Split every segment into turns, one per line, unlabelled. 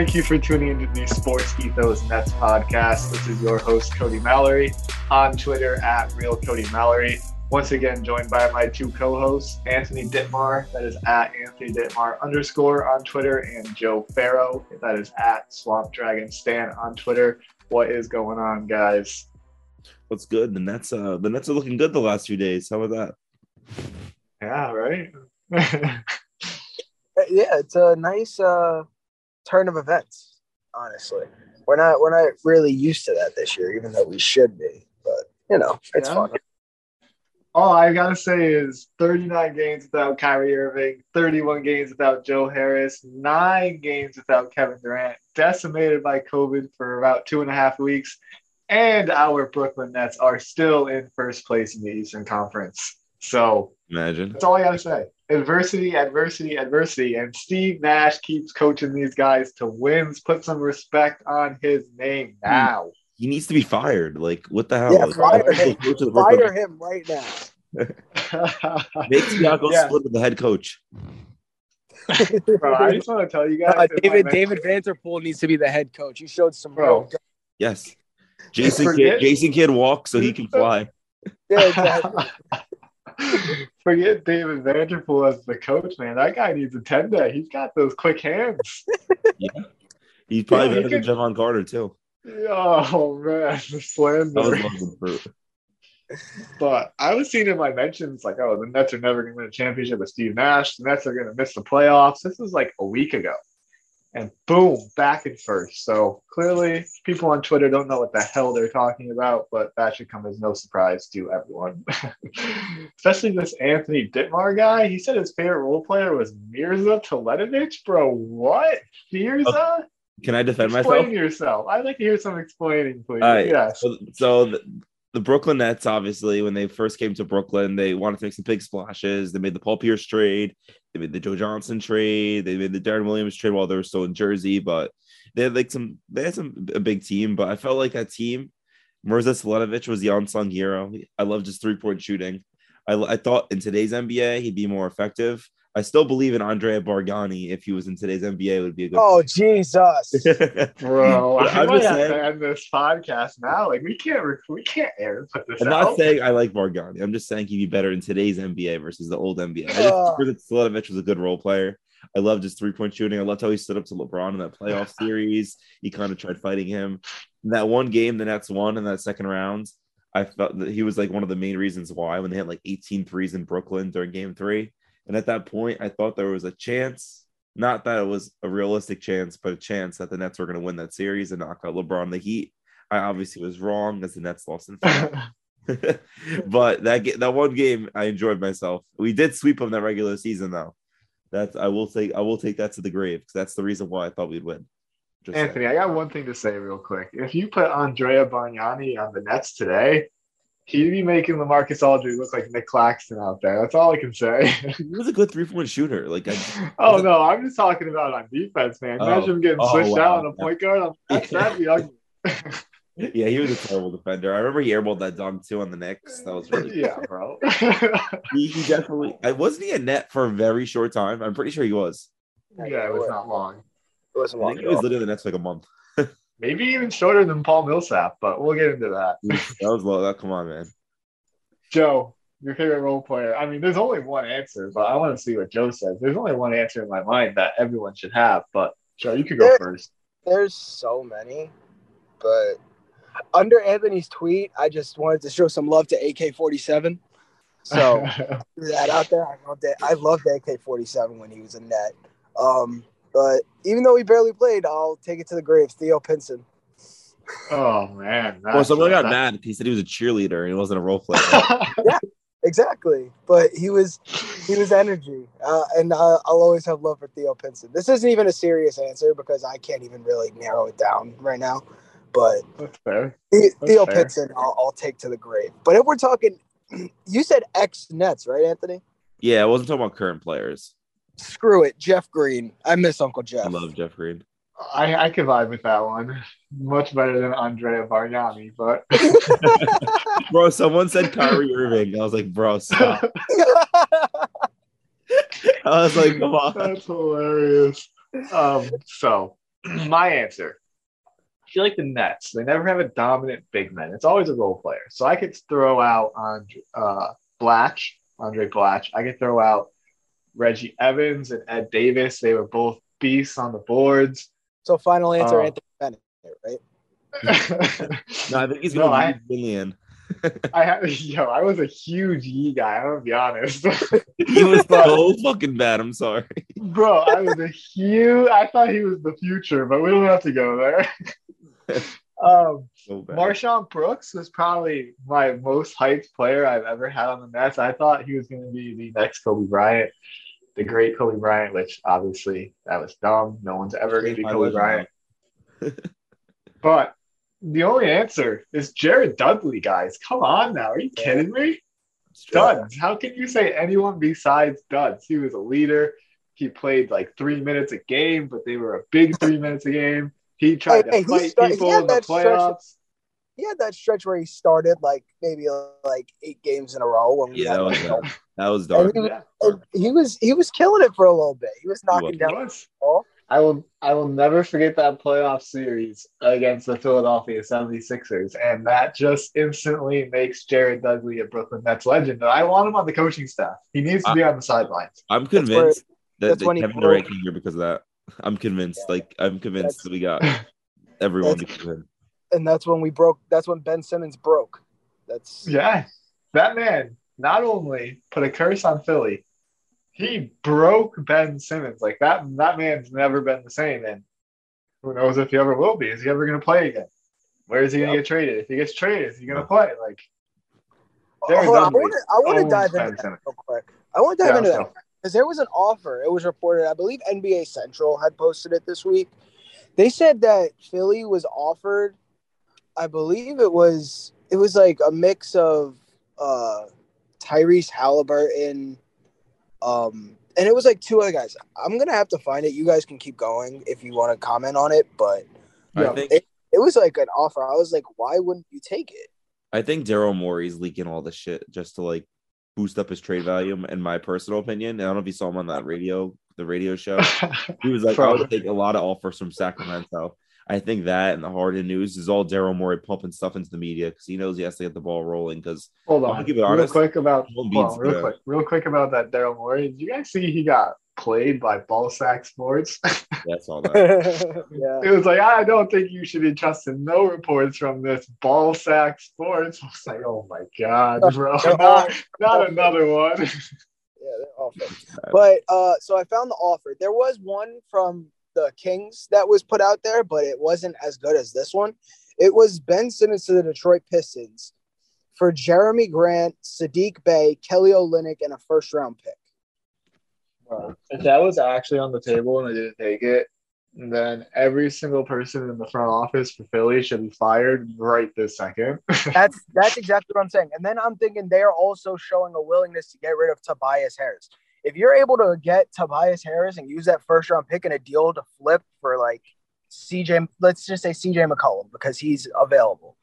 Thank you for tuning into the Sports Ethos Nets podcast. This is your host, Cody Mallory, on Twitter at Real Cody Mallory. Once again, joined by my two co-hosts, Anthony Ditmar, that is at Anthony Ditmar underscore on Twitter, and Joe Farrow, that is at Swamp Dragon Stan on Twitter. What is going on, guys?
What's good? The Nets, uh, the Nets are looking good the last few days. How about that?
Yeah, right.
yeah, it's a nice uh, turn of events. Honestly, we're not we're not really used to that this year, even though we should be. But you know, it's
Yeah.
fun.
All I gotta say is 39 games without Kyrie Irving, 31 games without Joe Harris, nine games without Kevin Durant, decimated by COVID for about two and a half weeks, and our Brooklyn Nets are still in first place in the Eastern Conference. So
Imagine.
that's all I gotta say. Adversity, adversity, adversity, and Steve Nash keeps coaching these guys to wins. Put some respect on his name now.
He needs to be fired. Like, what the hell?
Yeah,
Like,
fire him.
go to the Brooklyn-
Fire him right now.
Make Tiago
Yeah.
split with the head coach.
Bro, I just want to tell you guys.
Uh, David David Vanterpool needs to be the head coach. He showed some
Bro.
real
Yes. Jason Kidd, Jason Kidd walks so he can fly.
yeah, exactly.
Forget David Vanterpool as the coach, man. That guy needs a 10 day. He's got those quick hands. Yeah.
He's probably
Yeah, he
better than
could-
Jevon Carter too.
Oh, man. The slander.
was low fruit.
But I was seeing in my mentions, like, oh, the Nets are never going to win a championship with Steve Nash. The Nets are going to miss the playoffs. This was like a week ago. And boom, back in first. So clearly, people on Twitter don't know what the hell they're talking about, but that should come as no surprise to everyone. Especially this Anthony Ditmar guy. He said his favorite role player was Mirza Teletovic. Bro, what? Mirza?
Oh, can I defend
Explain
myself?
Explain yourself. I'd like to hear some explaining, please.
Right.
Yes.
So, so the, the Brooklyn Nets, obviously, when they first came to Brooklyn, they wanted to make some big splashes. They made the Paul Pierce trade. They made the Joe Johnson trade. They made the Deron Williams trade while they were still in Jersey. But they had like some, they had some a big team. But I felt like that team, Mirza Teletovic was the unsung hero. I loved his three point shooting. I, I thought in today's NBA he'd be more effective. I still believe in Andrea Bargnani. If he was in today's NBA, would be a good.
Oh Jesus!
Bro, I
I'm
might
just
have
saying-
to end this podcast now. Like we can't, rec- we can't air put this
I'm
out.
not saying I like Bargani. I'm just saying he'd be better in today's NBA versus the old NBA. I just think that Teletovic was a good role player. I loved his three point shooting. I loved how he stood up to LeBron in that playoff series. He kind of tried fighting him. In that one game, the Nets won in that second round. I felt that he was like one of the main reasons why when they had like 18 threes in Brooklyn during game three. And at that point, I thought there was a chance, not that it was a realistic chance, but a chance that the Nets were going to win that series and knock out LeBron the Heat. I obviously was wrong as the Nets lost in five. but that ga- that one game, I enjoyed myself. We did sweep them that regular season, though. That's I will take I will take that to the grave because that's the reason why I thought we'd win. Just saying.
Anthony, I got one thing to say real quick. If you put Andrea Bargnani on the Nets today, he'd be making Lamarcus Aldridge look like Nick Claxton out there. That's all I can say.
He was a good three point shooter. Like, I,
oh no, I'm just talking about on defense, man. Oh. Imagine
Oh.
him getting
Oh,
switched
wow.
out on a point guard. I'm- That's, that'd be ugly.
yeah, he was a terrible defender. I remember he airballed that dunk too on the Knicks. That was really
yeah, bro.
he, he definitely. I wasn't he a net for a very short time. I'm pretty sure he was.
yeah, it was not long.
It wasn't
I
long
think he was
all.
literally the Nets for like a month.
Maybe even shorter than Paul Millsap, but we'll get into that.
That was low. That come on, man.
Joe, your favorite role player. I mean, there's only one answer, but I want to see what Joe says. There's only one answer in my mind that everyone should have, but Joe, you could go
There-
first.
There's so many, but under Anthony's tweet, I just wanted to show some love to AK-47. So threw that out there. I loved it. I loved AK-47 when he was in net. Um, but even though he barely played, I'll take it to the grave. Theo Pinson.
oh man.
Well, someone got
that-
mad. He said he was a cheerleader and he wasn't a role player.
Yeah, exactly, but he was he was energy, uh, and uh, I'll always have love for Theo Pinson. This isn't even a serious answer because I can't even really narrow it down right now. But
That's fair.
The- Theo
fair.
Pinson, I'll, I'll take to the grave. But if we're talking, you said ex Nets, right, Anthony?
yeah, I wasn't talking about current players.
Screw it, Jeff Green. I miss Uncle Jeff.
I love Jeff Green.
I, I could vibe with that one. Much better than Andrea Bargnani, but
Bro, someone said Kyrie Irving. I was like, bro, stop. I was like, come on.
that's hilarious. Um, so my answer. I feel like the Nets, they never have a dominant big man. It's always a role player. So I could throw out on uh Blatche, Andray Blatche. I could throw out Reggie Evans and Ed Davis. They were both beasts on the boards.
so final answer,
Oh.
Anthony Bennett, right?
No, I think he's
No,
gonna
I-
be million.
I have yo, I was a huge Yee guy. I'm gonna be honest,
He was so fucking bad. I'm sorry.
bro. I was a huge. I thought he was the future, but we don't have to go there. Um,
So.
MarShon Brooks was probably my most hyped player I've ever had on the Nets. I thought he was going to be the next Kobe Bryant, the great Kobe Bryant, which obviously that was dumb. No one's ever going to be Kobe. Bryant. But the only answer is Jared Dudley, guys. Come on now. Are you kidding me? Duds. How can you say anyone besides Duds? He was a leader. He played like three minutes a game, but they were a big three minutes a game. He tried
Hey, hey,
to
he
fight
start-
people
had
in the
that stretch-
playoffs.
He had that stretch where he started like maybe like eight games in a row when
Yeah, that was
like,
dark. That was dark.
he, was,
Yeah.
he was he was killing it for a little bit. He was knocking
was.
down the ball.
I will I will never forget that playoff series against the Philadelphia 76ers. And that just instantly makes Jared Dudley a Brooklyn Nets legend. And I want him on the coaching staff. He needs to be on the sidelines.
I'm
That's where-
convinced that,
that's
that
when he
Kevin. Durant came here because of that. I'm convinced.
Yeah.
Like I'm convinced
That's-
that we got everyone
that's-
because of him.
And that's when we broke. That's when Ben Simmons broke. That's
Yeah. That man not only put a curse on Philly, he broke Ben Simmons. Like that that man's never been the same. And who knows if he ever will be. Is he ever gonna play again? Where is he gonna
Yep.
get traded? If he gets traded, is he gonna play? Like
Oh, hold on, I want to I want to
owns
dive into that real quick. I want to dive
Yeah,
into
so-
that because there was an offer. It was reported. I believe NBA Central had posted it this week. They said that Philly was offered. I believe it was it was like a mix of uh Tyrese Haliburton, um, and it was like two other guys. I'm gonna have to find it. You guys can keep going if you want to comment on it, but.
I think
it, it was like an offer. I was like, why wouldn't you take it?
I think Daryl Morey's leaking all the shit just to like boost up his trade value. In my personal opinion, I don't know if you saw him on that radio, the radio show. He was like, I would take a lot of offers from Sacramento. I think that and the Harden news is all Daryl Morey pumping stuff into the media because he knows he has to get the ball rolling. Because
Hold on,
keep it
real
honest.
quick about on, real
good.
quick, real quick about that Daryl Morey. Did you guys see he got played by Ballsack Sports?
that's all that.
yeah.
it was like I don't think you should be trusting no reports from this Ballsack Sports. I was like, oh my god, bro, not, not another one.
Yeah, they're awful. But uh, so I found the offer. There was one from the Kings that was put out there, but it wasn't as good as this one. It was Ben Simmons to the Detroit Pistons for Jerami Grant, Saddiq Bey, Kelly Olynyk, and a first round pick.
If that was actually on the table and I didn't take it, then every single person in the front office for Philly should be fired right this second.
That's that's exactly what I'm saying. And then I'm thinking they are also showing a willingness to get rid of Tobias Harris. If you're able to get Tobias Harris and use that first round pick in a deal to flip for like CJ, let's just say CJ McCollum because he's available.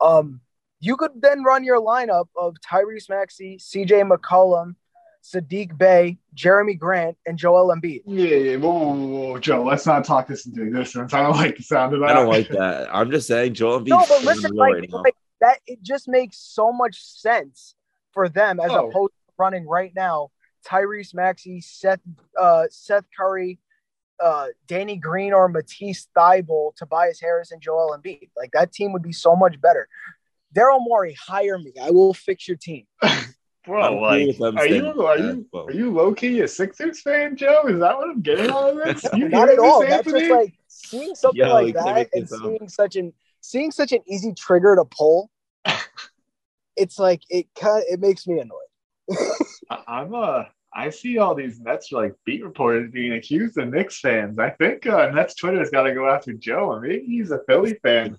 Um, you could then run your lineup of Tyrese Maxey, CJ McCollum, Saddiq Bey, Jerami Grant, and Joel Embiid.
yeah, yeah. Whoa, whoa, whoa, whoa, Joe, let's not talk this into existence. I don't like the sound of that.
I don't like that. I'm just saying Joel Embiid.
No, but listen, like, like that, it just makes so much sense for them as
Oh.
opposed to running right now. Tyrese Maxey, Seth, uh, Seth Curry, uh, Danny Green, or Matisse Thybulle, Tobias Harris, and Joel Embiid. Like that team would be so much better. Daryl Morey, hire me. I will fix your team.
Bro,
I'm
like,
with them
are you
staying
are you
that, but-
are you low key a Sixers fan, Joe? Is that what I'm getting out of this? You
Not
hearing
at all.
this,
That's just like seeing something
Yo,
like that and
this up.
seeing such an seeing such an easy trigger to pull. it's like it kind it makes me annoyed.
I- I'm uh I see all these Nets like beat reporters being accused of Knicks fans. I think uh, Nets Twitter's got to go after Joe. I mean, he's a Philly fan.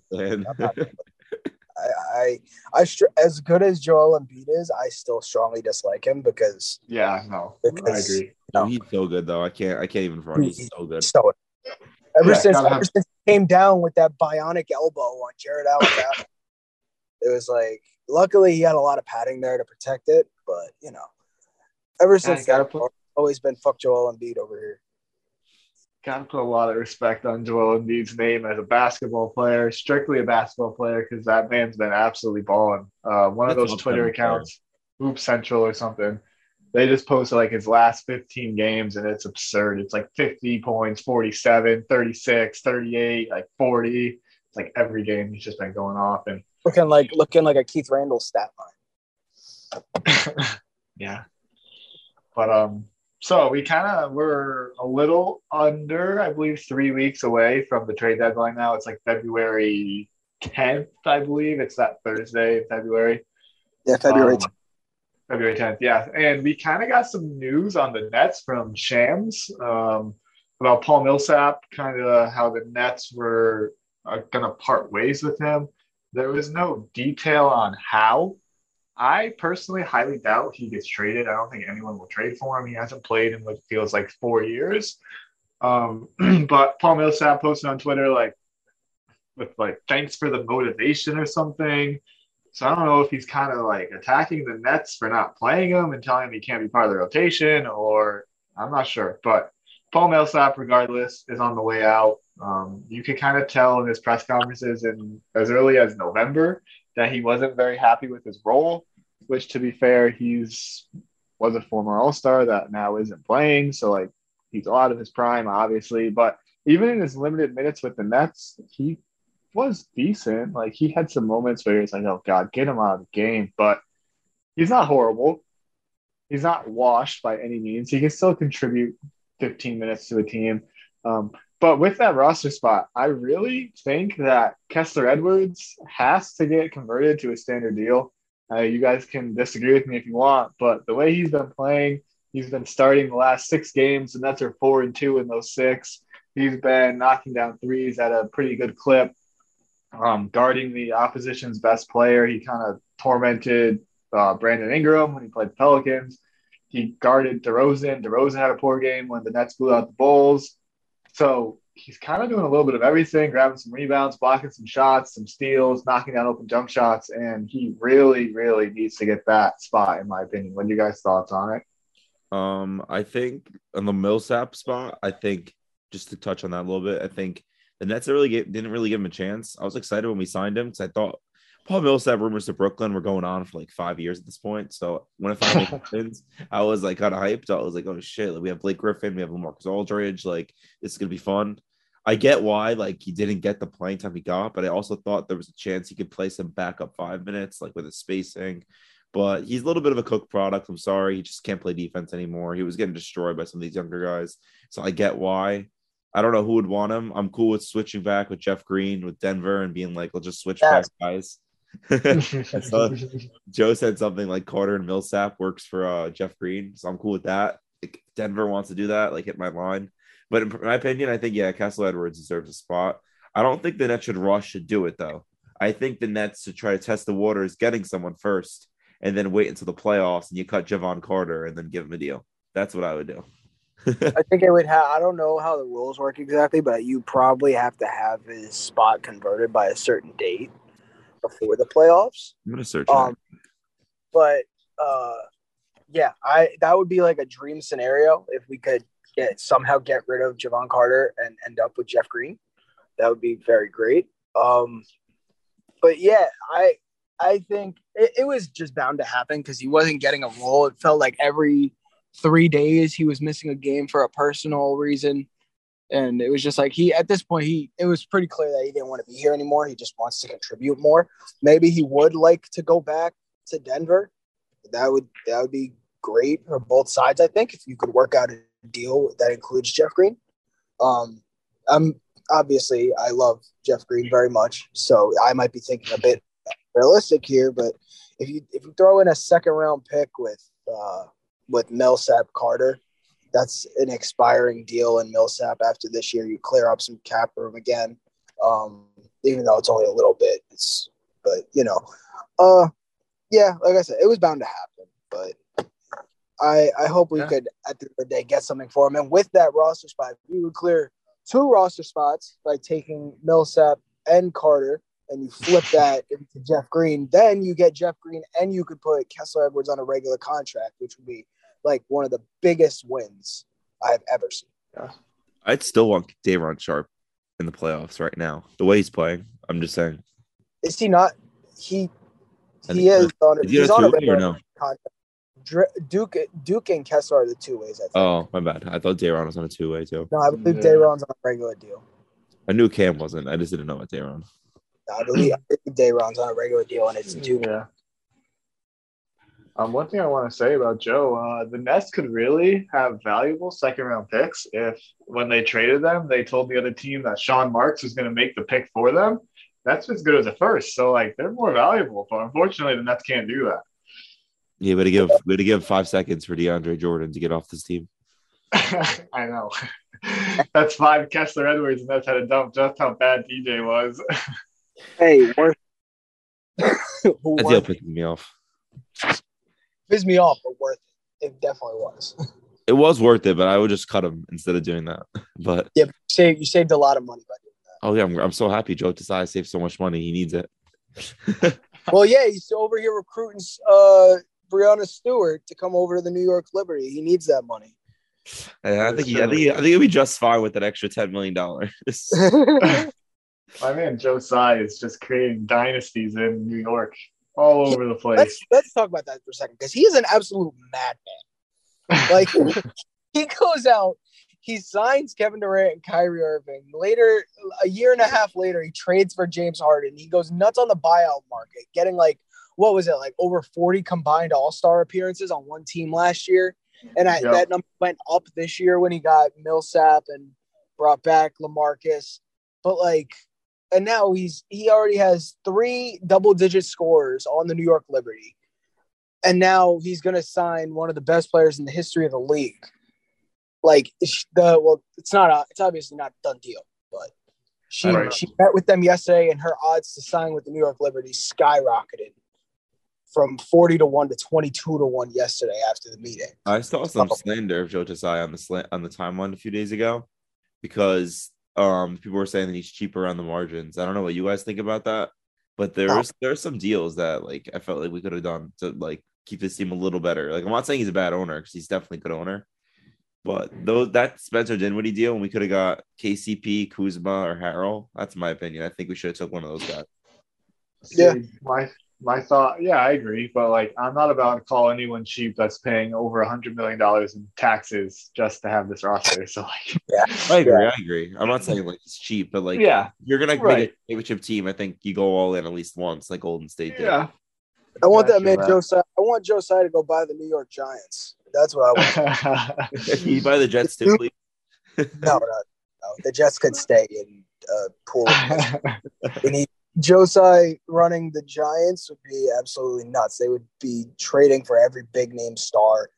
And-
I, I, I as good as Joel Embiid is, I still strongly dislike him because
Yeah, no, I
Because-
agree.
No, he's so good though. I can't. I can't even front. He's so good.
so ever
Yeah,
since ever
have-
since he came down with that bionic elbow on Jarrett Allen, it was like luckily he had a lot of padding there to protect it, but you know, ever since
gotta
that,
put-
always been fuck Joel Embiid over here.
Got to put a lot of respect on Joel Embiid's name as a basketball player, strictly a basketball player, because that man's been absolutely balling. Uh, one of those Twitter
upcoming player.
accounts, Hoop Central or something, they just posted like his last 15 games, and it's absurd. It's like 50 points, 47, 36, 38, like 40. It's like every game he's just been going off. And
Looking like looking like a Keith Randall stat line.
yeah. But um, so we kind of we're a little under, I believe, three weeks away from the trade deadline now. It's like February 10th, I believe. It's that Thursday, February.
Yeah, February.
Um, February 10th, yeah. And we kind of got some news on the Nets from Shams um, about Paul Millsap, kind of how the Nets were uh, going to part ways with him. There was no detail on how. I personally highly doubt he gets traded. I don't think anyone will trade for him. He hasn't played in what feels like four years. Um, but Paul Millsap posted on Twitter like with like thanks for the motivation or something. So I don't know if he's kind of like attacking the Nets for not playing him and telling him he can't be part of the rotation, or I'm not sure. But Paul Millsap, regardless, is on the way out. Um, you could kind of tell in his press conferences in as early as November that he wasn't very happy with his role. Which, to be fair, he's was a former All Star that now isn't playing, so like he's out of his prime, obviously. But even in his limited minutes with the Nets, he was decent. Like he had some moments where he's like, "Oh God, get him out of the game." But he's not horrible. He's not washed by any means. He can still contribute 15 minutes to the team. Um, but with that roster spot, I really think that Kessler Edwards has to get converted to a standard deal. Uh, you guys can disagree with me if you want, but the way he's been playing, he's been starting the last six games, and that's are four and two in those six. He's been knocking down threes at a pretty good clip um, guarding the opposition's best player. He kind of tormented uh, Brandon Ingram when he played Pelicans. He guarded DeRozan. DeRozan had a poor game when the Nets blew out the Bulls. So he's kind of doing a little bit of everything, grabbing some rebounds, blocking some shots, some steals, knocking down open jump shots. And he really, really needs to get that spot, in my opinion. What are you guys' thoughts on it?
Um, I think on the Millsap spot, I think just to touch on that a little bit, I think the Nets really gave, didn't really give him a chance. I was excited when we signed him because I thought Paul Millsap rumors to Brooklyn were going on for like five years at this point. So when it finally happens, I was like kind of hyped. I was like, oh shit, like, we have Blake Griffin, we have Lamarcus Aldridge, like this is gonna be fun. I get why like he didn't get the playing time he got, but I also thought there was a chance he could play some backup five minutes, like with his spacing. But he's a little bit of a cooked product. I'm sorry, he just can't play defense anymore. He was getting destroyed by some of these younger guys, so I get why. I don't know who would want him. I'm cool with switching back with Jeff Green with Denver and being like, let's just switch
Yes.
back guys. Joe said something like Carter and Millsap works for uh, Jeff Green, so I'm cool with that. If Denver wants to do that, like hit my line. But in my opinion, I think yeah, Kessler Edwards deserves a spot. I don't think the Nets should rush to do it though. I think the Nets should try to test the waters, getting someone first, and then wait until the playoffs and you cut Jevon Carter and then give him a deal. That's what I would do.
I think it would have. I don't know how the rules work exactly, but you probably have to have his spot converted by a certain date before the playoffs.
I'm gonna search.
Um, but uh, yeah, I that would be like a dream scenario if we could get somehow get rid of Jevon Carter and end up with Jeff Green. That would be very great. Um, but yeah, I I think it, it was just bound to happen because he wasn't getting a role. It felt like every three days he was missing a game for a personal reason. And it was just like he at this point he it was pretty clear that he didn't want to be here anymore. He just wants to contribute more. Maybe he would like to go back to Denver. That would that would be great for both sides, I think, if you could work out a deal that includes Jeff Green. Um I'm obviously I love Jeff Green very much. So I might be thinking a bit realistic here, but if you if you throw in a second round pick with uh with Millsap Carter. That's an expiring deal in Millsap after this year. You clear up some cap room again, um, even though it's only a little bit. It's but you know, uh, yeah, like I said, it was bound to happen. But I I hope we yeah. could at the end of the day get something for him. And with that roster spot, we would clear two roster spots by taking Millsap and Carter and you flip that into Jeff Green, then you get Jeff Green and you could put Kessler Edwards on a regular contract, which would be like one of the biggest wins I've ever seen. Yeah.
I'd still want Day'Ron Sharpe in the playoffs right now. The way he's playing, I'm just saying.
Is he not? He he is on, is he he's on a regular no? contract. Duke Duke and Kessler are the two ways. I think.
Oh, my bad. I thought Day'Ron was on a two way too.
No, I believe yeah. Day'Ron's on a regular deal.
I knew Cam wasn't. I just didn't know about Day'Ron.
I believe Day'Ron's on a regular deal, and it's two.
Yeah. Um, one thing I want to say about Joe, uh, the Nets could really have valuable second round picks if, when they traded them, they told the other team that Sean Marks was going to make the pick for them. That's as good as a first. So, like, they're more valuable. But unfortunately, the Nets can't do that.
Yeah, but to give we to give five seconds for DeAndre Jordan to get off this team.
I know. that's five Kessler Edwards, and that's how to dump just how bad DJ was.
hey, worth.
that deal pissed me off.
Pissed me off, but worth it. It definitely was.
It was worth it, but I would just cut him instead of doing that. But
yeah, you saved, you saved a lot of money by doing that.
Oh yeah, I'm, I'm so happy Joe Tsai saved so much money. He needs it.
well, yeah, he's over here recruiting uh, Breanna Stewart to come over to the New York Liberty. He needs that money.
I think he, I think he, I think he'll be just fine with that extra ten million dollars.
My man Joe Tsai is just creating dynasties in New York all over the place.
Let's, let's talk about that for a second because he is an absolute madman. Like he goes out, he signs Kevin Durant and Kyrie Irving. Later, a year and a half later, he trades for James Harden. He goes nuts on the buyout market, getting like what was it like over 40 combined all-star appearances on one team last year. And I, yep. that number went up this year when he got Millsap and brought back Lamarcus. But like and now he's he already has three double digit scores on the New York Liberty. And now he's going to sign one of the best players in the history of the league. Like the well, it's not a, it's obviously not done deal, but she right. she met with them yesterday, and her odds to sign with the New York Liberty skyrocketed from 40 to 1 to 22 to 1 yesterday after the meeting.
I saw some slander of Joe Tsai on the slant on the timeline a few days ago because um, people were saying that he's cheaper on the margins. I don't know what you guys think about that, but there's oh. there's some deals that like I felt like we could have done to like keep this team a little better. Like I'm not saying he's a bad owner because he's definitely a good owner, but those that Spencer Dinwiddie deal, and we could have got KCP, Kuzma, or Harrell. That's my opinion. I think we should have took one of those guys.
Yeah, my my thought, yeah, I agree, but like I'm not about to call anyone cheap that's paying over a hundred million dollars in taxes just to have this roster. So like,
yeah, I agree, yeah. I agree. I'm not saying like it's cheap, but like, yeah, you're gonna right. make a championship team. I think you go all in at least once, like Golden State did.
Yeah,
I want that man Joe. I want Joe Tsai to go buy the New York Giants. That's what I
want. you buy the Jets too, please.
no, no, no, the Jets could stay in uh, pool. we need Joe Tsai running the Giants would be absolutely nuts. They would be trading for every big name star.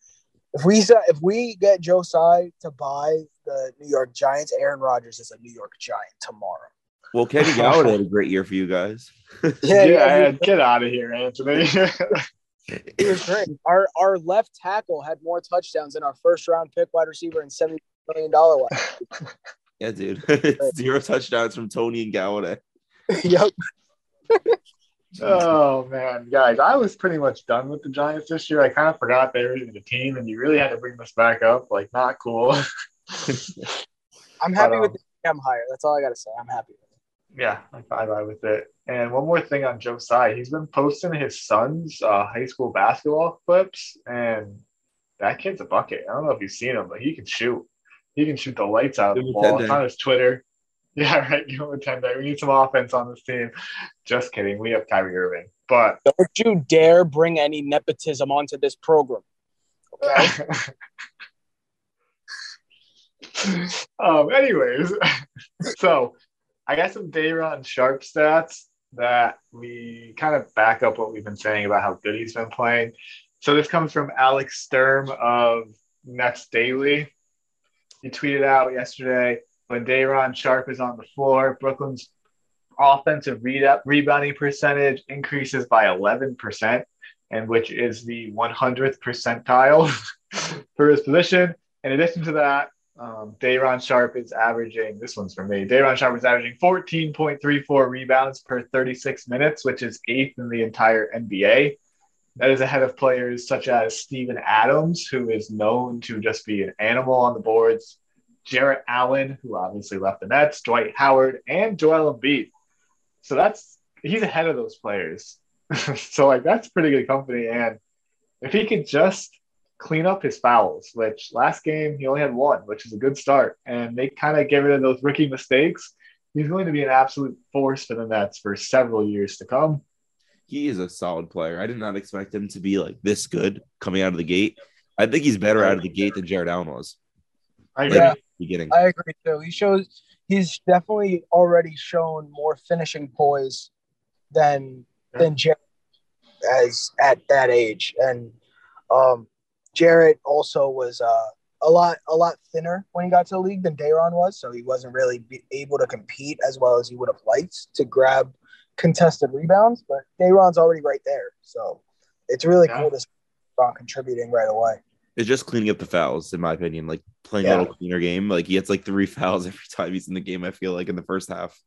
If we if we get Joe Tsai to buy the New York Giants. Aaron Rodgers is a New York Giant tomorrow.
Well, Kenny Golladay had a great year for you guys.
Yeah,
yeah, he-
get out of here, Anthony.
He was great. Our our left tackle had more touchdowns than our first round pick wide receiver and seventy million dollar wide.
Yeah, dude. Zero touchdowns from Toney and Golladay.
yep.
oh man, guys, I was pretty much done with the Giants this year. I kind of forgot they were even a team, and you really had to bring this back up. Like, not cool.
I'm happy
But,
with
um,
the cam hire. That's all I gotta say. I'm happy with it.
yeah, I vibe vibe with it. And one more thing on Joe Tsai, he's been posting his son's uh, high school basketball clips, and that kid's a bucket. I don't know if you've seen him, but he can shoot. He can shoot the lights out of the
him
ball. It's on his Twitter. Yeah, right. Give him a 10 day. We need some offense on this team. Just kidding. We have Kyrie Irving. But
Don't you dare bring any nepotism onto this program. Okay.
um, anyways, so I got some Day'Ron Sharpe stats that we kind of back up what we've been saying about how good he's been playing. So this comes from Alex Sturm of Nets Daily. He tweeted out yesterday when Day'Ron Sharpe is on the floor, Brooklyn's offensive re- rebounding percentage increases by 11%, and which is the 100th percentile for his position. In addition to that, um, Day'Ron Sharpe is averaging, this one's for me, Day'Ron Sharpe is averaging 14.34 rebounds per 36 minutes, which is eighth in the entire NBA. That is ahead of players such as Steven Adams, who is known to just be an animal on the boards, Jarrett Allen, who obviously left the Nets, Dwight Howard, and Joel Embiid. So that's he's ahead of those players. so like that's pretty good company. And if he could just clean up his fouls, which last game he only had one, which is a good start, and they kind of get rid of those rookie mistakes, he's going to be an absolute force for the Nets for several years to come.
He is a solid player. I did not expect him to be like this good coming out of the gate. I think he's better out of the gate than Jarrett Allen was.
I agree.
Beginning.
I agree too. He shows he's definitely already shown more finishing poise than than Jarrett as at that age. And um Jarrett also was uh a lot a lot thinner when he got to the league than Dayron was, so he wasn't really be able to compete as well as he would have liked to grab contested rebounds. But Dayron's already right there, so it's really
Yeah.
cool to see Dayron contributing right away.
It's just cleaning up the fouls, in my opinion. Like playing
Yeah.
a little cleaner game. Like he gets like three fouls every time he's in the game. I feel like in the first half.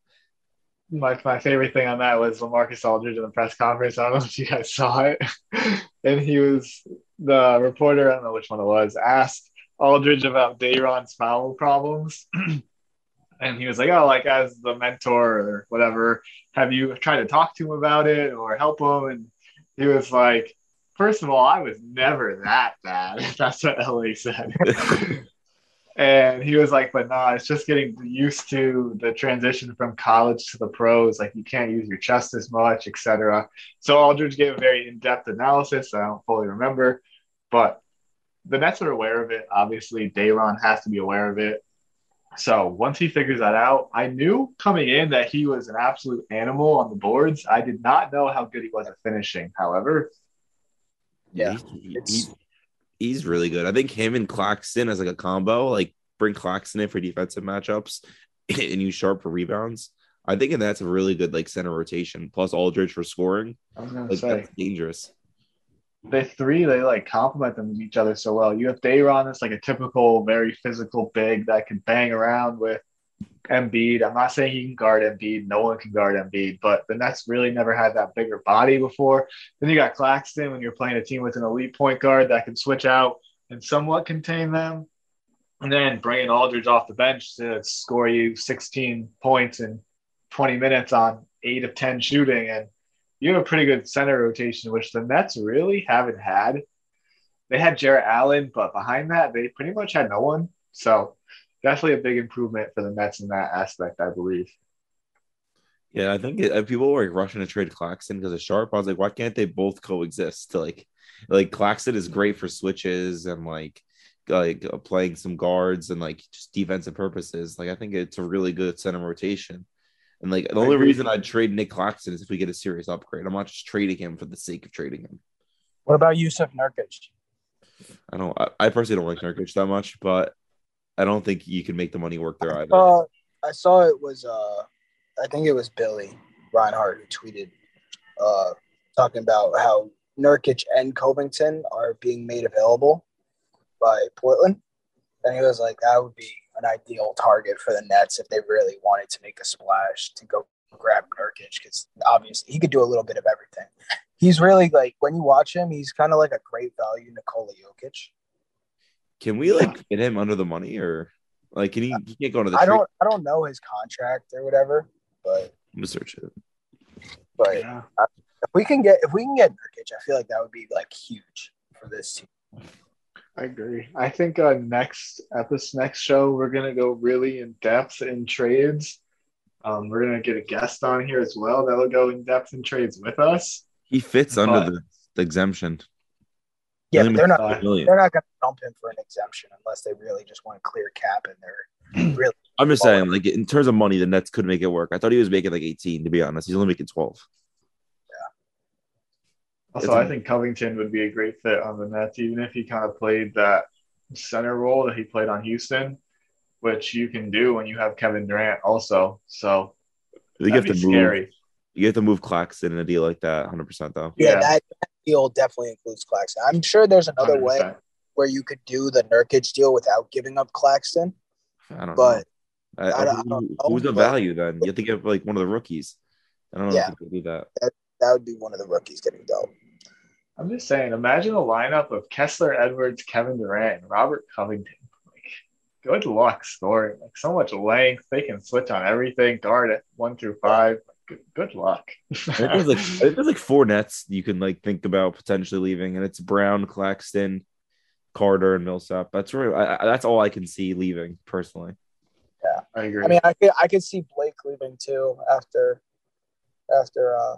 my, my favorite thing on that was Lamarcus Aldridge in the press conference. I don't know if you guys saw it. and he was the reporter, I don't know which one it was, asked Aldridge about Dayron's foul problems. and he was like, Oh, like as the mentor or whatever, have you tried to talk to him about it or help him? And he was like, First of all, I was never that bad. That's what LA said. And he was like, but nah, it's just getting used to the transition from college to the pros. Like you can't use your chest as much, etc. So Aldridge gave a very in-depth analysis. I don't fully remember, but the Nets are aware of it. Obviously, Dayron has to be aware of it. So once he figures that out, I knew coming in that he was an absolute animal on the boards. I did not know how good he was at finishing. However,
Yeah,
He- he- he's really good. I think him and Claxton as like a combo, like bring Claxton in for defensive matchups and use Sharpe for rebounds. I think that's a really good like center rotation. Plus Aldridge for scoring.
I was gonna
Like
say
that's dangerous.
the three they like complement them each other so well. You have Dayron that's like a typical, very physical big that can bang around with Embiid. I'm not saying he can guard Embiid. No one can guard Embiid, but the Nets really never had that bigger body before. Then you got Claxton when you're playing a team with an elite point guard that can switch out and somewhat contain them. And then bringing Aldridge off the bench to score you 16 points in 20 minutes on eight of 10 shooting. And you have a pretty good center rotation, which the Nets really haven't had. They had Jarrett Allen, but behind that, they pretty much had no one. So definitely a big improvement for the Nets in that aspect, I believe.
Yeah, I think it, uh, people were like, rushing to trade Claxton because of Sharpe. I was like, why can't they both coexist? Like, like Claxton is great for switches and like like uh, playing some guards and like just defensive purposes. Like, I think it's a really good center rotation. And like the
I
only
agree.
reason I'd trade Nick Claxton is if we get a serious upgrade. I'm not just trading him for the sake of trading him.
What about Yusuf Nurkic?
I don't. I, I personally don't like Nurkic that much, but I don't think you can make the money work there either.
Uh, I saw it was uh, I think it was Billy Reinhardt who tweeted uh, talking about how Nurkic and Covington are being made available by Portland, and he was like, that would be an ideal target for the Nets if they really wanted to make a splash to go grab Nurkic because obviously he could do a little bit of everything. He's really like when you watch him, he's kind of like a great value Nikola Jokic.
Can we like get him under the money or like can he, he can't go to the
I
trade?
don't I don't know his contract or whatever, but
I'm gonna search it.
but
Yeah.
if we can get if we can get Nurkic, I feel like that would be like huge for this team.
I agree. I think uh, next at this next show, we're gonna go really in depth in trades. Um, we're gonna get a guest on here as well that'll go in depth in trades with us.
He fits under the, the exemption.
Yeah, but they're not
five
million.
they're not going to dump him for an exemption unless they really just want to clear cap and they're really
I'm just saying, like in terms of money, the Nets could make it work. I thought he was making like 18, to be honest. He's only making 12. Yeah.
Also,
It's a-
I think Covington would be a great fit on the Nets, even if he kind of played that center role that he played on Houston, which you can do when you have Kevin Durant also. So
I think you
that'd
have to move.
scary.
You have to move Claxton in a deal like that, 100 percent though.
yeah,
Yeah.
that, that deal definitely includes Claxton. I'm sure there's another way
100%.
where you could do the Nurkic deal without giving up Claxton,
I don't
but
know. I,
I don't- I don't know,
who's the
but-
value then? You have to give like one of the rookies. I don't know
Yeah.
if you can do that.
that would be one of the rookies getting dealt.
I'm just saying, imagine a lineup of Kessler, Edwards, Kevin Durant, and Robert Covington. Like, good luck scoring. Like, so much length. They can switch on everything, guard it one through five. Good, good luck.
There's like there's like four Nets you can like think about potentially leaving, and it's Brown, Claxton, Carter, and Millsap. That's really I, I- that's all I can see leaving personally.
Yeah, I agree.
I mean, I could I could see Blake leaving too after after uh,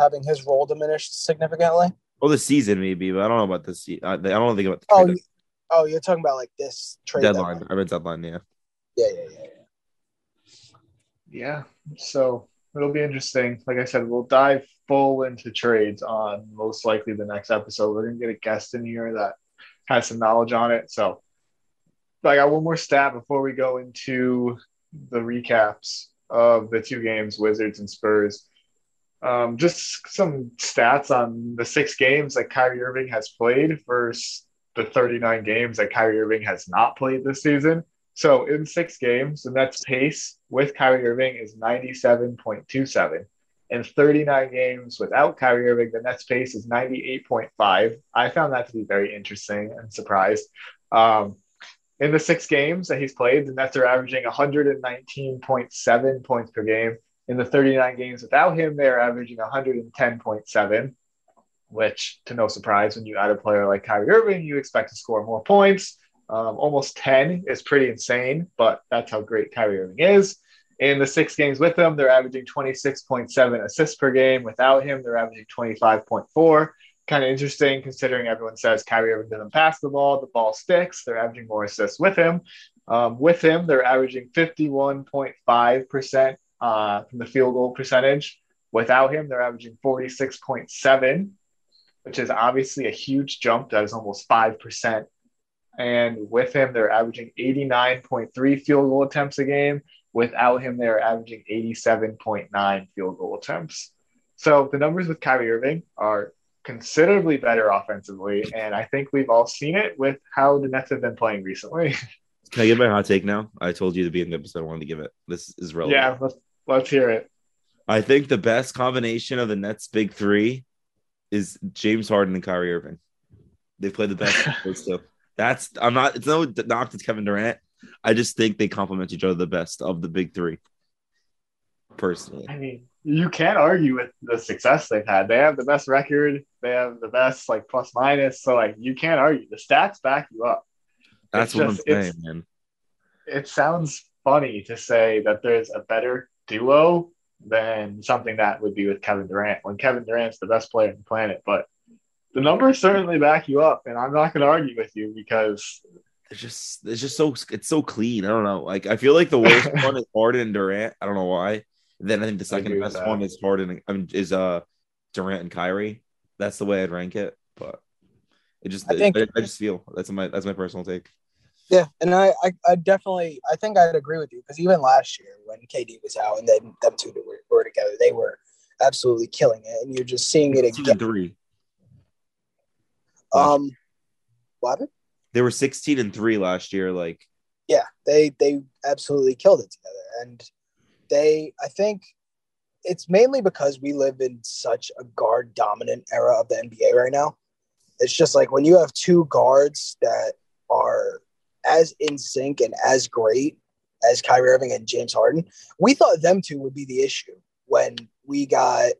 having his role diminished significantly.
Well, the season maybe, but I don't know about this. se- I, I don't think about the
Oh,
trade
you, oh, you're talking about like this trade
deadline. I meant deadline. Yeah.
Yeah, yeah, yeah.
yeah. So it'll be interesting. Like I said, we'll dive full into trades on most likely the next episode. We're gonna get a guest in here that has some knowledge on it. So I got one more stat before we go into the recaps of the two games, Wizards and Spurs. Um, just some stats on the six games that Kyrie Irving has played versus the 39 games that Kyrie Irving has not played this season. So in six games, the Nets pace with Kyrie Irving is 97.27. In 39 games without Kyrie Irving, the Nets pace is 98.5. I found that to be very interesting and surprised. Um, in the six games that he's played, the Nets are averaging 119.7 points per game. In the 39 games without him, they're averaging 110.7, which, to no surprise, when you add a player like Kyrie Irving, you expect to score more points. Um, almost 10 is pretty insane, but that's how great Kyrie Irving is. In the six games with him, they're averaging 26.7 assists per game. Without him, they're averaging 25.4. Kind of interesting considering everyone says Kyrie Irving doesn't pass the ball, the ball sticks. They're averaging more assists with him. Um, with him, they're averaging 51.5% uh, from the field goal percentage. Without him, they're averaging 46.7, which is obviously a huge jump. That is almost 5%. And with him, they're averaging 89.3 field goal attempts a game. Without him, they're averaging 87.9 field goal attempts. So the numbers with Kyrie Irving are considerably better offensively. And I think we've all seen it with how the Nets have been playing recently.
Can I give my hot take now? I told you to be in the episode. I wanted to give it. This is relevant.
yeah, let's, let's hear it.
I think the best combination of the Nets' big three is James Harden and Kyrie Irving. They play the best. Of those two. That's I'm not. It's no knock to Kevin Durant. I just think they complement each other the best of the big three. Personally,
I mean, you can't argue with the success they've had. They have the best record. They have the best like plus minus. So like you can't argue. The stats back you up.
that's
It's
what
just-
I'm saying, man.
It sounds funny to say that there's a better duo than something that would be with Kevin Durant when Kevin Durant's the best player on the planet. But the numbers certainly back you up, and I'm not going to argue with you because
It's just it's just so it's so clean. I don't know. Like I feel like the worst one is Harden and Durant. I don't know why. Then I think the second best one is Harden. I mean, is uh Durant and Kyrie. That's the way I'd rank it. But it just
I think-
I, I just feel that's my that's my personal take.
Yeah, and I, I, I definitely, I think I'd agree with you because even last year when KD was out and then them two were, were together, they were absolutely killing it, and you're just seeing it again.
Three.
Um, what happened?
They were 16 and three last year. Like,
yeah, they they absolutely killed it together, and they, I think, it's mainly because we live in such a guard dominant era of the NBA right now. It's just like when you have two guards that are as in sync and as great as Kyrie Irving and James Harden, we thought them two would be the issue when we got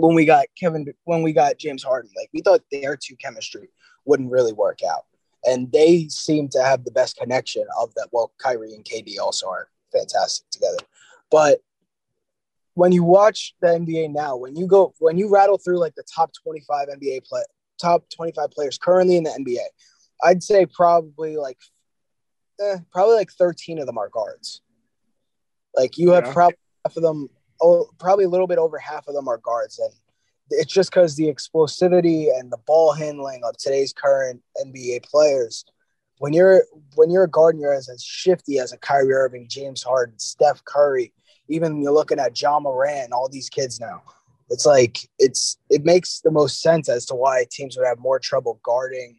when we got Kevin when we got James Harden. Like we thought their two chemistry wouldn't really work out. And they seem to have the best connection of that. Well, Kyrie and KD also are fantastic together. But when you watch the NBA now, when you go when you rattle through like the top 25 NBA play top 25 players currently in the NBA, I'd say probably like eh, probably like 13 of them are guards. Like you have
Yeah.
probably half of them, oh, probably a little bit over half of them are guards, and it's just because the explosivity and the ball handling of today's current NBA players. When you're when you're a guard and you're as, as shifty as a Kyrie Irving, James Harden, Steph Curry, even you're looking at Ja Morant, all these kids now. It's like it's it makes the most sense as to why teams would have more trouble guarding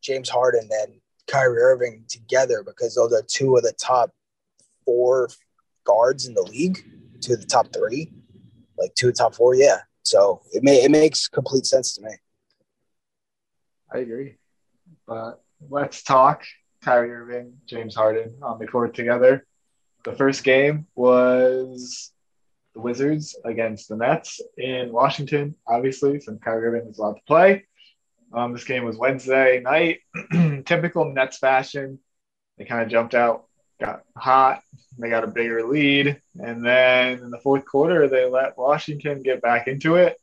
James Harden and Kyrie Irving together because those are two of the top four guards in the league, two of the top three, like two of the top four. Yeah. So it may it makes complete sense to me.
I agree. But let's talk Kyrie Irving, James Harden on the court together. The first game was the Wizards against the Nets in Washington, obviously, since Kyrie Irving was allowed to play. Um, this game was Wednesday night, typical Nets fashion. They kind of jumped out, got hot, they got a bigger lead, and then in the fourth quarter, they let Washington get back into it.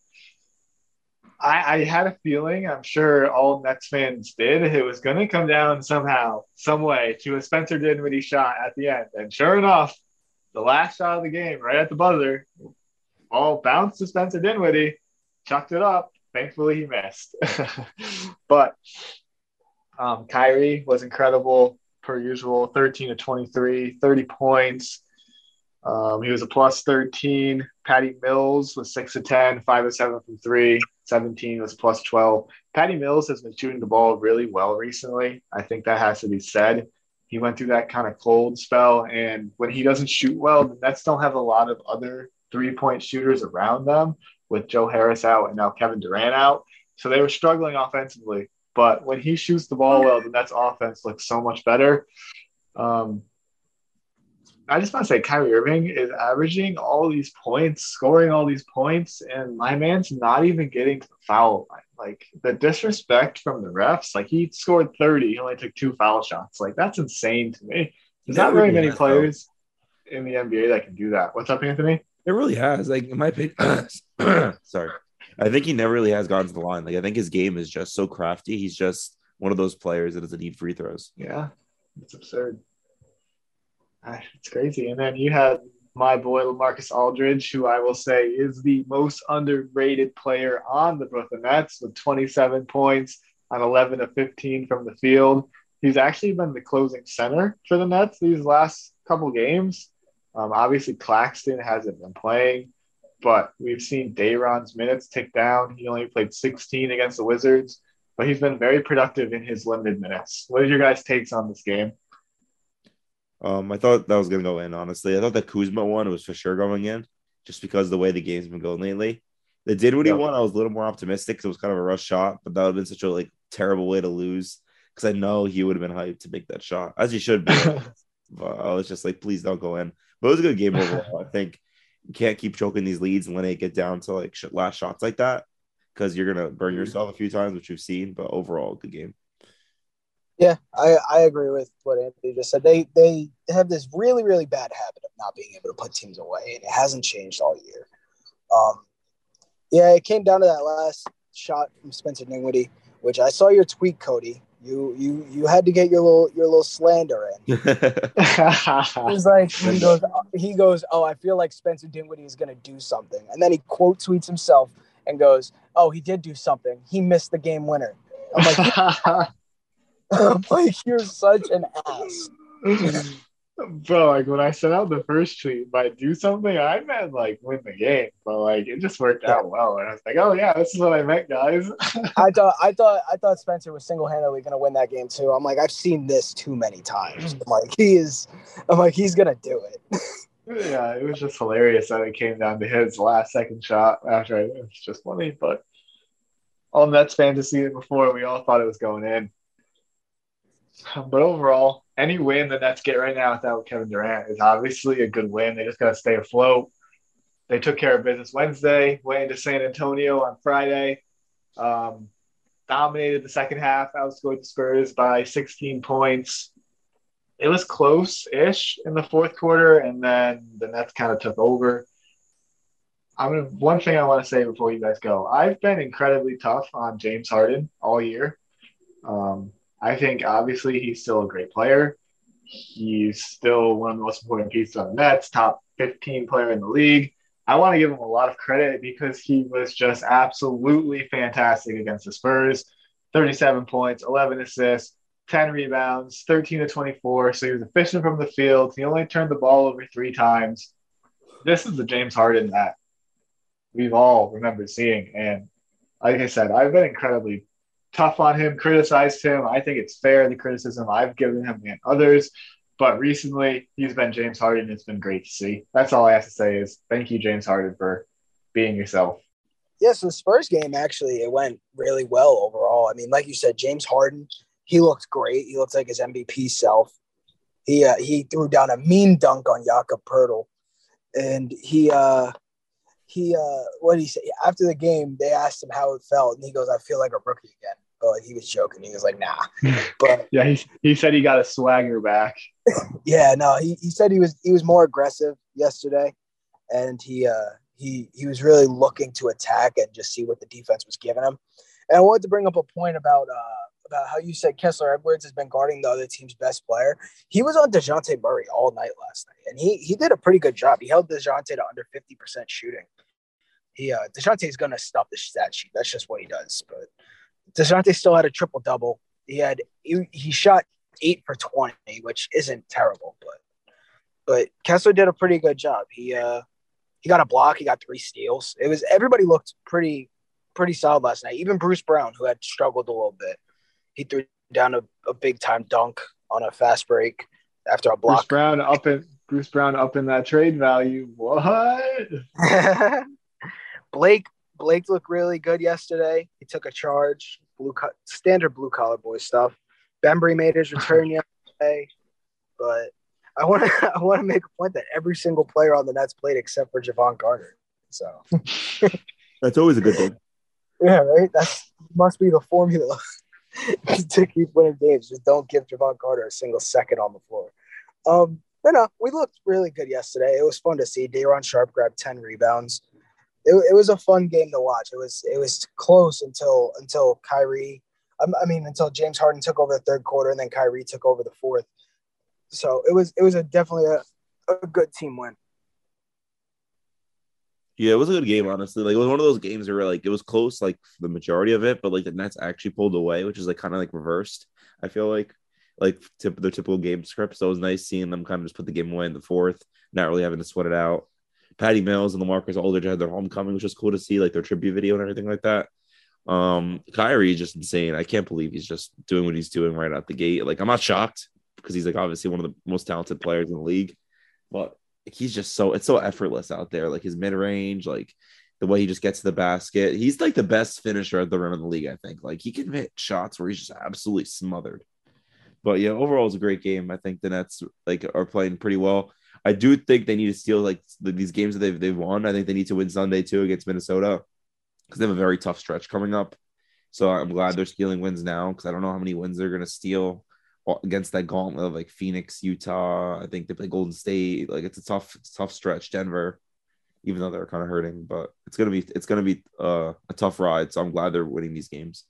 I, I had a feeling, I'm sure all Nets fans did, it was going to come down somehow, some way to a Spencer Dinwiddie shot at the end. And sure enough, the last shot of the game, right at the buzzer, ball bounced to Spencer Dinwiddie, chucked it up. Thankfully, he missed. but um, Kyrie was incredible per usual 13 to 23, 30 points. Um, he was a plus 13. Patty Mills was 6 to 10, 5 to 7 from 3. 17 was plus 12. Patty Mills has been shooting the ball really well recently. I think that has to be said. He went through that kind of cold spell, and when he doesn't shoot well, the Nets don't have a lot of other three point shooters around them with Joe Harris out and now Kevin Durant out. So they were struggling offensively. But when he shoots the ball well, the Nets offense looks so much better. Um, I just want to say Kyrie Irving is averaging all these points, scoring all these points, and my man's not even getting to the foul line. Like the disrespect from the refs, like he scored 30, he only took two foul shots. Like that's insane to me. There's not very many players in the NBA that can do that. What's up, Anthony?
It really has. Like in my opinion, sorry. I think he never really has gone to the line. Like I think his game is just so crafty. He's just one of those players that doesn't need free throws.
Yeah, it's absurd. Ah, It's crazy. And then you have my boy LaMarcus Aldridge, who I will say is the most underrated player on the Brooklyn Nets with 27 points on 11 to 15 from the field. He's actually been the closing center for the Nets these last couple games. Um, obviously, Claxton hasn't been playing, but we've seen Day'Ron's minutes tick down. He only played 16 against the Wizards, but he's been very productive in his limited minutes. What are your guys' takes on this game?
Um, I thought that was gonna go in. Honestly, I thought the Kuzma one was for sure going in, just because of the way the game's been going lately. The Dinwiddie
Yeah.
one, I was a little more optimistic because it was kind of a rush shot, but that would have been such a like terrible way to lose because I know he would have been hyped to make that shot, as he should be. but I was just like, please don't go in. But it was a good game overall. I think can't keep choking these leads and letting it get down to like sh- last shots like that because you're gonna burn yourself a few times, which we've seen. But overall, good game.
Yeah, I, I agree with what Anthony just said. They they have this really really bad habit of not being able to put teams away, and it hasn't changed all year. Um, yeah, it came down to that last shot from Spencer Dinwiddie, which I saw your tweet, Cody. You you you had to get your little your little slander in. He's like he goes he goes oh I feel like Spencer Dinwiddie is gonna do something, and then he quote tweets himself and goes oh he did do something. He missed the game winner. I'm like I'm like, you're such an ass.
Bro, like when I sent out the first tweet, by do something, I meant like win the game, but like it just worked out well. And I was like, oh yeah, this is what I meant, guys.
I thought, I thought, I thought Spencer was single handedly going to win that game too. I'm like, I've seen this too many times. Mm. I'm like, he is. I'm like, he's going to do it.
yeah, it was just hilarious that it came down to his last second shot after it was just funny. But all Nets fans have seen it before. We all thought it was going in. But overall, any win the Nets get right now without Kevin Durant is obviously a good win. They just got to stay afloat. They took care of business Wednesday, went into San Antonio on Friday, um, dominated the second half, outscored the Spurs by 16 points. It was close ish in the fourth quarter, and then the Nets kind of took over. I'm gonna, one thing I want to say before you guys go. I've been incredibly tough on James Harden all year. Um, I think obviously he's still a great player. He's still one of the most important pieces on the Nets, top 15 player in the league. I want to give him a lot of credit because he was just absolutely fantastic against the Spurs. 37 points, 11 assists, 10 rebounds, 13 to 24. So he was efficient from the field. He only turned the ball over three times. This is the James Harden that we've all remembered seeing. And like I said, I've been incredibly tough on him, criticized him. I think it's fair the criticism I've given him and others. But recently, he's been James Harden. It's been great to see. That's all I have to say is thank you, James Harden, for being yourself.
Yes, the Spurs game actually it went really well overall. I mean, like you said, James Harden, he looked great. He looked like his MVP self. He uh, he threw down a mean dunk on Jakob Poeltl, and he uh, he uh, what did he say after the game? They asked him how it felt, and he goes, "I feel like a rookie again." But like he was joking. He was like, nah. But
yeah, he, he said he got a swagger back.
yeah, no, he, he said he was he was more aggressive yesterday, and he uh he he was really looking to attack and just see what the defense was giving him. And I wanted to bring up a point about uh about how you said Kessler Edwards has been guarding the other team's best player. He was on Dejounte Murray all night last night, and he he did a pretty good job. He held Dejounte to under fifty percent shooting. He uh Dejounte is gonna stuff the stat sheet. That's just what he does. But Dejounte still had a triple double. He had he, he shot eight for twenty, which isn't terrible, but but Kessler did a pretty good job. He uh he got a block, he got three steals. It was everybody looked pretty pretty solid last night. Even Bruce Brown, who had struggled a little bit, he threw down a, a big time dunk on a fast break after a block.
Bruce Brown up in Bruce Brown up in that trade value. What?
Blake Blake looked really good yesterday. He took a charge, blue co- standard blue collar boy stuff. Bembry made his return yesterday, but I want to I want to make a point that every single player on the Nets played except for Jevon Carter. So
that's always a good thing.
Yeah, right. That must be the formula to keep winning games. Just don't give Jevon Carter a single second on the floor. Um, but no, we looked really good yesterday. It was fun to see. Day'Ron Sharpe grabbed ten rebounds it, it was a fun game to watch. It was it was close until until Kyrie. Um, I mean, until James Harden took over the third quarter, and then Kyrie took over the fourth. So it was it was a definitely a, a good team win.
Yeah, it was a good game, honestly. Like it was one of those games where like it was close, like the majority of it, but like the Nets actually pulled away, which is like kind of like reversed. I feel like like tip typical game script. So it was nice seeing them kind of just put the game away in the fourth, not really having to sweat it out. Patty Mills and LaMarcus Aldridge had their homecoming, which was cool to see, like their tribute video and everything like that. Um, Kyrie is just insane. I can't believe he's just doing what he's doing right out the gate. Like, I'm not shocked because he's like obviously one of the most talented players in the league, but he's just so it's so effortless out there. Like his mid range, like the way he just gets to the basket. He's like the best finisher at the rim in the league, I think. Like he can hit shots where he's just absolutely smothered. But yeah, overall, it's a great game. I think the Nets like are playing pretty well. I do think they need to steal like these games that they've they've won. I think they need to win Sunday too against Minnesota because they have a very tough stretch coming up. So I'm glad they're stealing wins now because I don't know how many wins they're gonna steal against that gauntlet of like Phoenix, Utah. I think they play Golden State. Like it's a tough, tough stretch. Denver, even though they're kind of hurting, but it's gonna be it's gonna be uh, a tough ride. So I'm glad they're winning these games.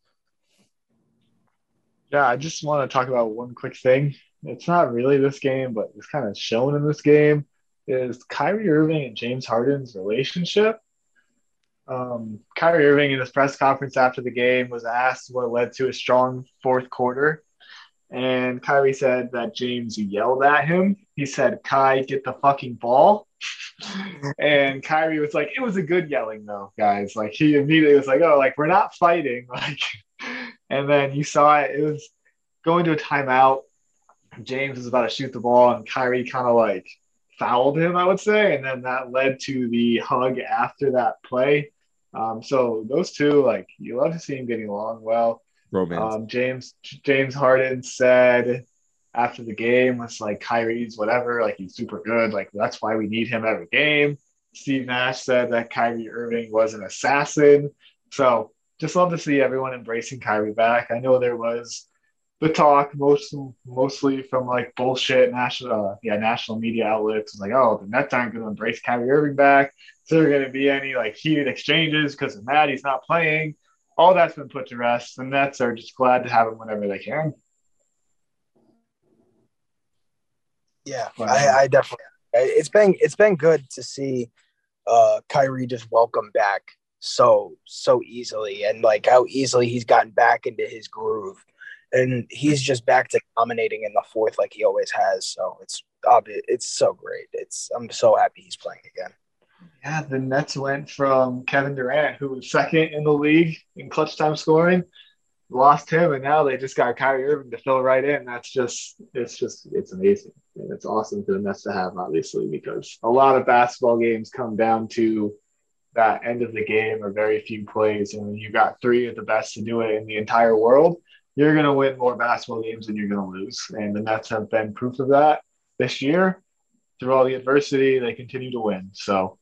Yeah, I just want to talk about one quick thing it's not really this game, but it's kind of shown in this game, is Kyrie Irving and James Harden's relationship. Um, Kyrie Irving in his press conference after the game was asked what led to a strong fourth quarter. and Kyrie said that James yelled at him. He said, "Kai, get the fucking ball." and Kyrie was like, "It was a good yelling, though, guys." Like he immediately was like, "Oh, like we're not fighting." Like, and then you saw it. It was going to a timeout. James was about to shoot the ball, and Kyrie kind of like fouled him, I would say, and then that led to the hug after that play. Um, so those two, like, you love to see him getting along well.
Romance.
Um, James James Harden said after the game, it's like Kyrie's whatever, like he's super good. Like that's why we need him every game. Steve Nash said that Kyrie Irving was an assassin. So just love to see everyone embracing Kyrie back. I know there was the talk most mostly from like bullshit national uh, yeah national media outlets it's like oh the Nets aren't going to embrace Kyrie Irving back. So there going to be any like heated exchanges because of that he's not playing all that's been put to rest. The Nets are just glad to have him whenever they can.
Yeah, I, I definitely. It's been it's been good to see uh Kyrie just welcome back so so easily and like how easily he's gotten back into his groove and he's just back to dominating in the fourth like he always has so it's obvious it's so great it's i'm so happy he's playing again
yeah, the Nets went from Kevin Durant, who was second in the league in clutch time scoring, lost him, and now they just got Kyrie Irving to fill right in. That's just, it's just, it's amazing. And it's awesome for the Nets to have, obviously, because a lot of basketball games come down to that end of the game or very few plays. And you got three of the best to do it in the entire world, you're going to win more basketball games than you're going to lose. And the Nets have been proof of that this year. Through all the adversity, they continue to win. So,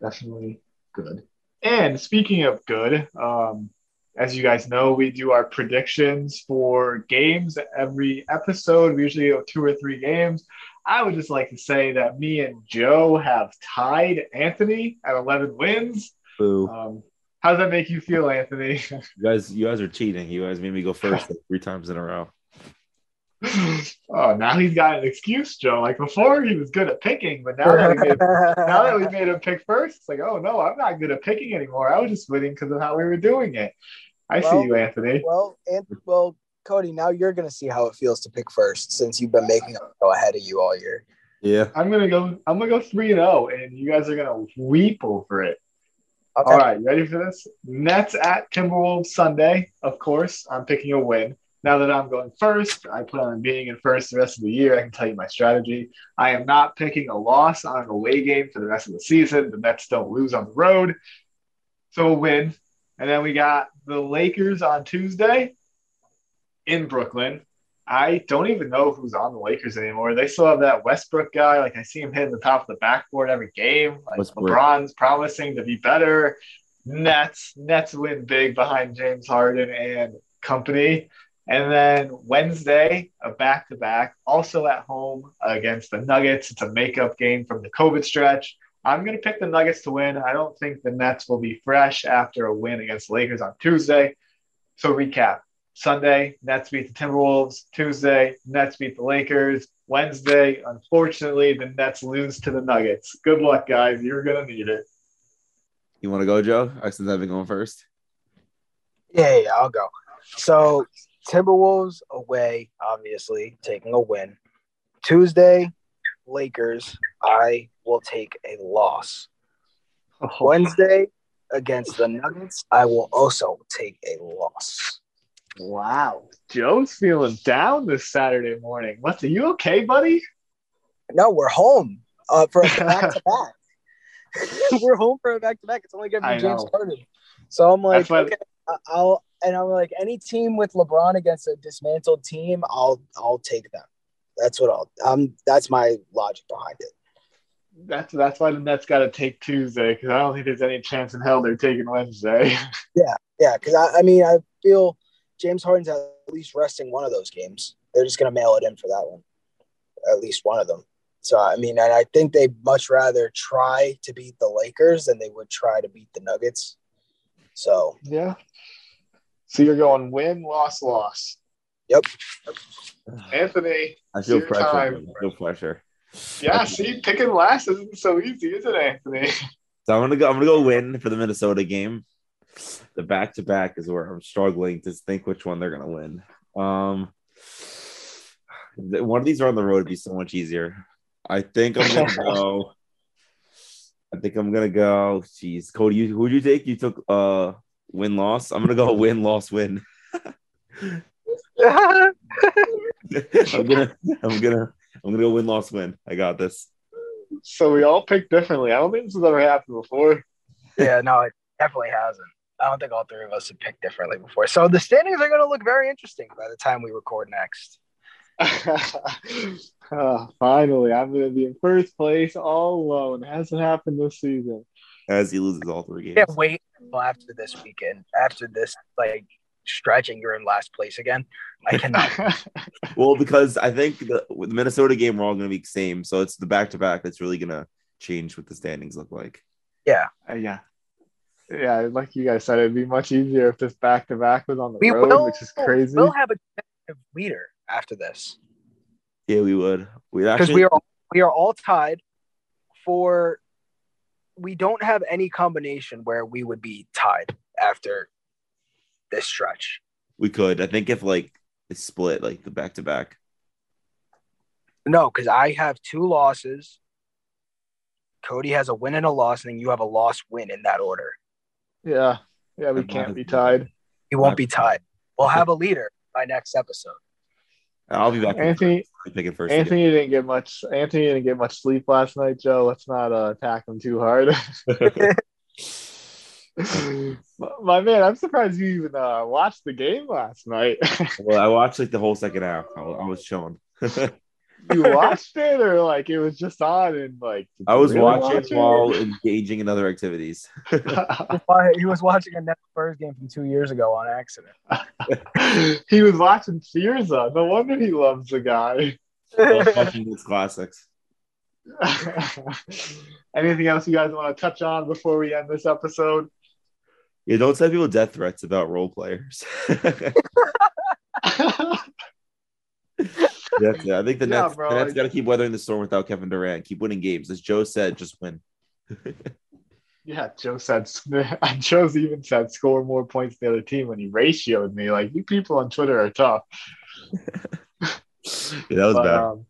definitely good. And speaking of good, um, as you guys know, we do our predictions for games every episode. We usually go two or three games. I would just like to say that me and Joe have tied Anthony at 11 wins.
Boo.
Um, how does that make you feel, Anthony?
you guys, you guys are cheating. You guys made me go first like three times in a row.
oh, now he's got an excuse, Joe. Like before, he was good at picking, but now that we made, now that we made him pick first, it's like, oh no, I'm not good at picking anymore. I was just winning because of how we were doing it. I well, see you, Anthony.
Well, and well, Cody, now you're gonna see how it feels to pick first since you've been making them go ahead of you all year.
Yeah,
I'm gonna go. I'm gonna go three and zero, oh, and you guys are gonna weep over it. Okay. All right, ready for this? Nets at Timberwolves Sunday. Of course, I'm picking a win. Now that I'm going first, I plan on being in first the rest of the year. I can tell you my strategy. I am not picking a loss on an away game for the rest of the season. The Nets don't lose on the road. So a win. And then we got the Lakers on Tuesday in Brooklyn. I don't even know who's on the Lakers anymore. They still have that Westbrook guy. Like I see him hitting the top of the backboard every game. Like Westbrook. LeBron's promising to be better. Nets, Nets win big behind James Harden and company. And then Wednesday, a back to back, also at home against the Nuggets. It's a makeup game from the COVID stretch. I'm going to pick the Nuggets to win. I don't think the Nets will be fresh after a win against the Lakers on Tuesday. So, recap Sunday, Nets beat the Timberwolves. Tuesday, Nets beat the Lakers. Wednesday, unfortunately, the Nets lose to the Nuggets. Good luck, guys. You're going to need it.
You want to go, Joe? I since I've been going first.
Yeah, yeah, I'll go. So Timberwolves away, obviously taking a win. Tuesday, Lakers. I will take a loss. Oh. Wednesday against the Nuggets, I will also take a loss.
Wow, Joe's feeling down this Saturday morning. What's are you okay, buddy?
No, we're home uh, for a back to back. We're home for a back to back. It's only going to be James Harden. So I'm like, okay, I'll and I'm like, any team with LeBron against a dismantled team, I'll I'll take them. That's what I'll. Um, that's my logic behind it.
That's that's why the Nets got to take Tuesday because I don't think there's any chance in hell they're taking Wednesday.
yeah, yeah. Because I, I mean, I feel James Harden's at least resting one of those games. They're just gonna mail it in for that one, at least one of them. So I mean, and I think they'd much rather try to beat the Lakers than they would try to beat the Nuggets. So
yeah, so you're going win, loss, loss.
Yep.
Anthony,
I feel pressure. Time. I feel pressure.
Yeah, see, picking last isn't so easy, is it, Anthony?
So I'm gonna go. I'm gonna go win for the Minnesota game. The back to back is where I'm struggling to think which one they're gonna win. Um, one of these are on the road would be so much easier. I think I'm gonna go. I think I'm gonna go. Jeez, Cody, you, who'd you take? You took uh win loss. I'm gonna go win loss win. I'm gonna I'm gonna I'm gonna go win loss win. I got this.
So we all picked differently. I don't think this has ever happened before.
yeah, no, it definitely hasn't. I don't think all three of us have picked differently before. So the standings are going to look very interesting by the time we record next.
Ah, finally, I'm going to be in first place all alone. It hasn't happened this season.
As he loses all three games.
Can't wait until after this weekend, after this like stretch, and you're in last place again. I cannot.
Well, because I think the the Minnesota game we're all gonna be the same. So it's the back to back that's really gonna change what the standings look like.
yeah,
Uh, yeah. Yeah, like you guys said, it'd be much easier if this back to back was on the
we
road,
will.
which is crazy.
We'll have a competitive leader after this
Yeah, we would. We
because
actually
we are we are all tied for. We don't have any combination where we would be tied after this stretch.
we could. I think if like it's split like the back to back.
No, because I have two losses. Cody has a win and a loss, and then you have a loss win in that order.
Yeah. Yeah, we can't be tied.
You won't be tied. We'll have a leader by next episode.
I'll be back.
Anthony
picking first.
Anthony didn't get much Anthony didn't get much sleep last night, Joe. Let's not uh, attack him too hard. My man, I'm surprised you even uh, watched the game last night.
well, I watched like the whole second half. I was, I was chilling.
you watched it or like it was just on and like
I was
really
watching
watch
while engaging in other activities.
He was watching a Nets Spurs game from two years ago on accident.
he was watching Mirza. No wonder he loves the guy.
I watching these classics.
Anything else you guys want to touch on before we end this episode?
Yeah, don't send people death threats about role players. That's it. I think the
Yeah,
Nets,
bro,
the Nets
like-
got to keep weathering the storm without Kevin Durant. Keep winning games, as Joe said. Just win.
yeah, Joe said. Joe's even said score more points than the other team when he ratioed me. Like you people on Twitter are tough.
Yeah, that was
But,
bad.
um,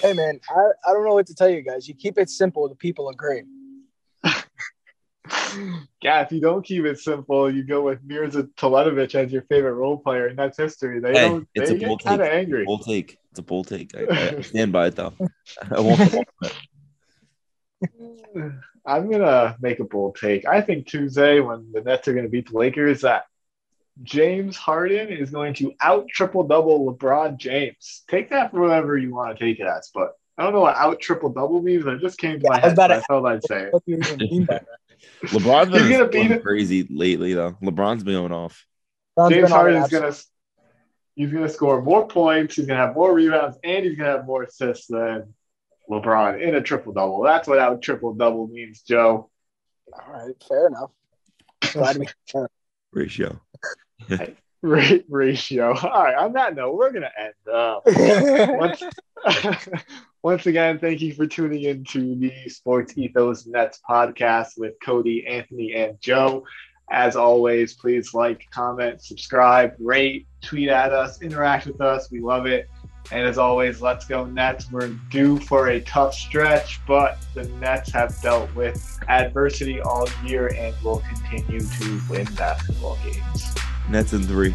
Hey man, I, I don't know what to tell you guys. You keep it simple, the people agree.
yeah, if you don't keep it simple, you go with Mirza Teletovic as your favorite role player in Nets history. They
Hey,
don't.
it's
They
a bold
get kind of
take.
angry.
Bold take. It's a bold take. I, I stand by it though. I won't. I won't-
I'm gonna make a bold take. I think Tuesday, when the Nets are gonna beat the Lakers, that James Harden is going to out triple double LeBron James. Take that for whatever you want to take it as, but I don't know what out triple double means. It just came to
Yeah,
my
I was
head.
about
So
to-
I felt I'd say it.
What do you even mean by that?
LeBron's
He's
been
gonna beat
going
it.
crazy lately though. LeBron's been going off.
James
been
Harden is gonna
absolute-
he's gonna score more points. He's gonna have more rebounds, and he's gonna have more assists than LeBron in a triple double. That's what out triple double means, Joe.
All right, fair enough. Glad we
Ratio.
Ra- ratio. All right. On that note, we're gonna end. Uh, once, once again, thank you for tuning in to the Sports Ethos Nets podcast with Cody, Anthony, and Joe. As always, please like, comment, subscribe, rate, tweet at us, interact with us. We love it. And as always, let's go Nets. We're due for a tough stretch, but the Nets have dealt with adversity all year and will continue to win basketball games.
Nets in three.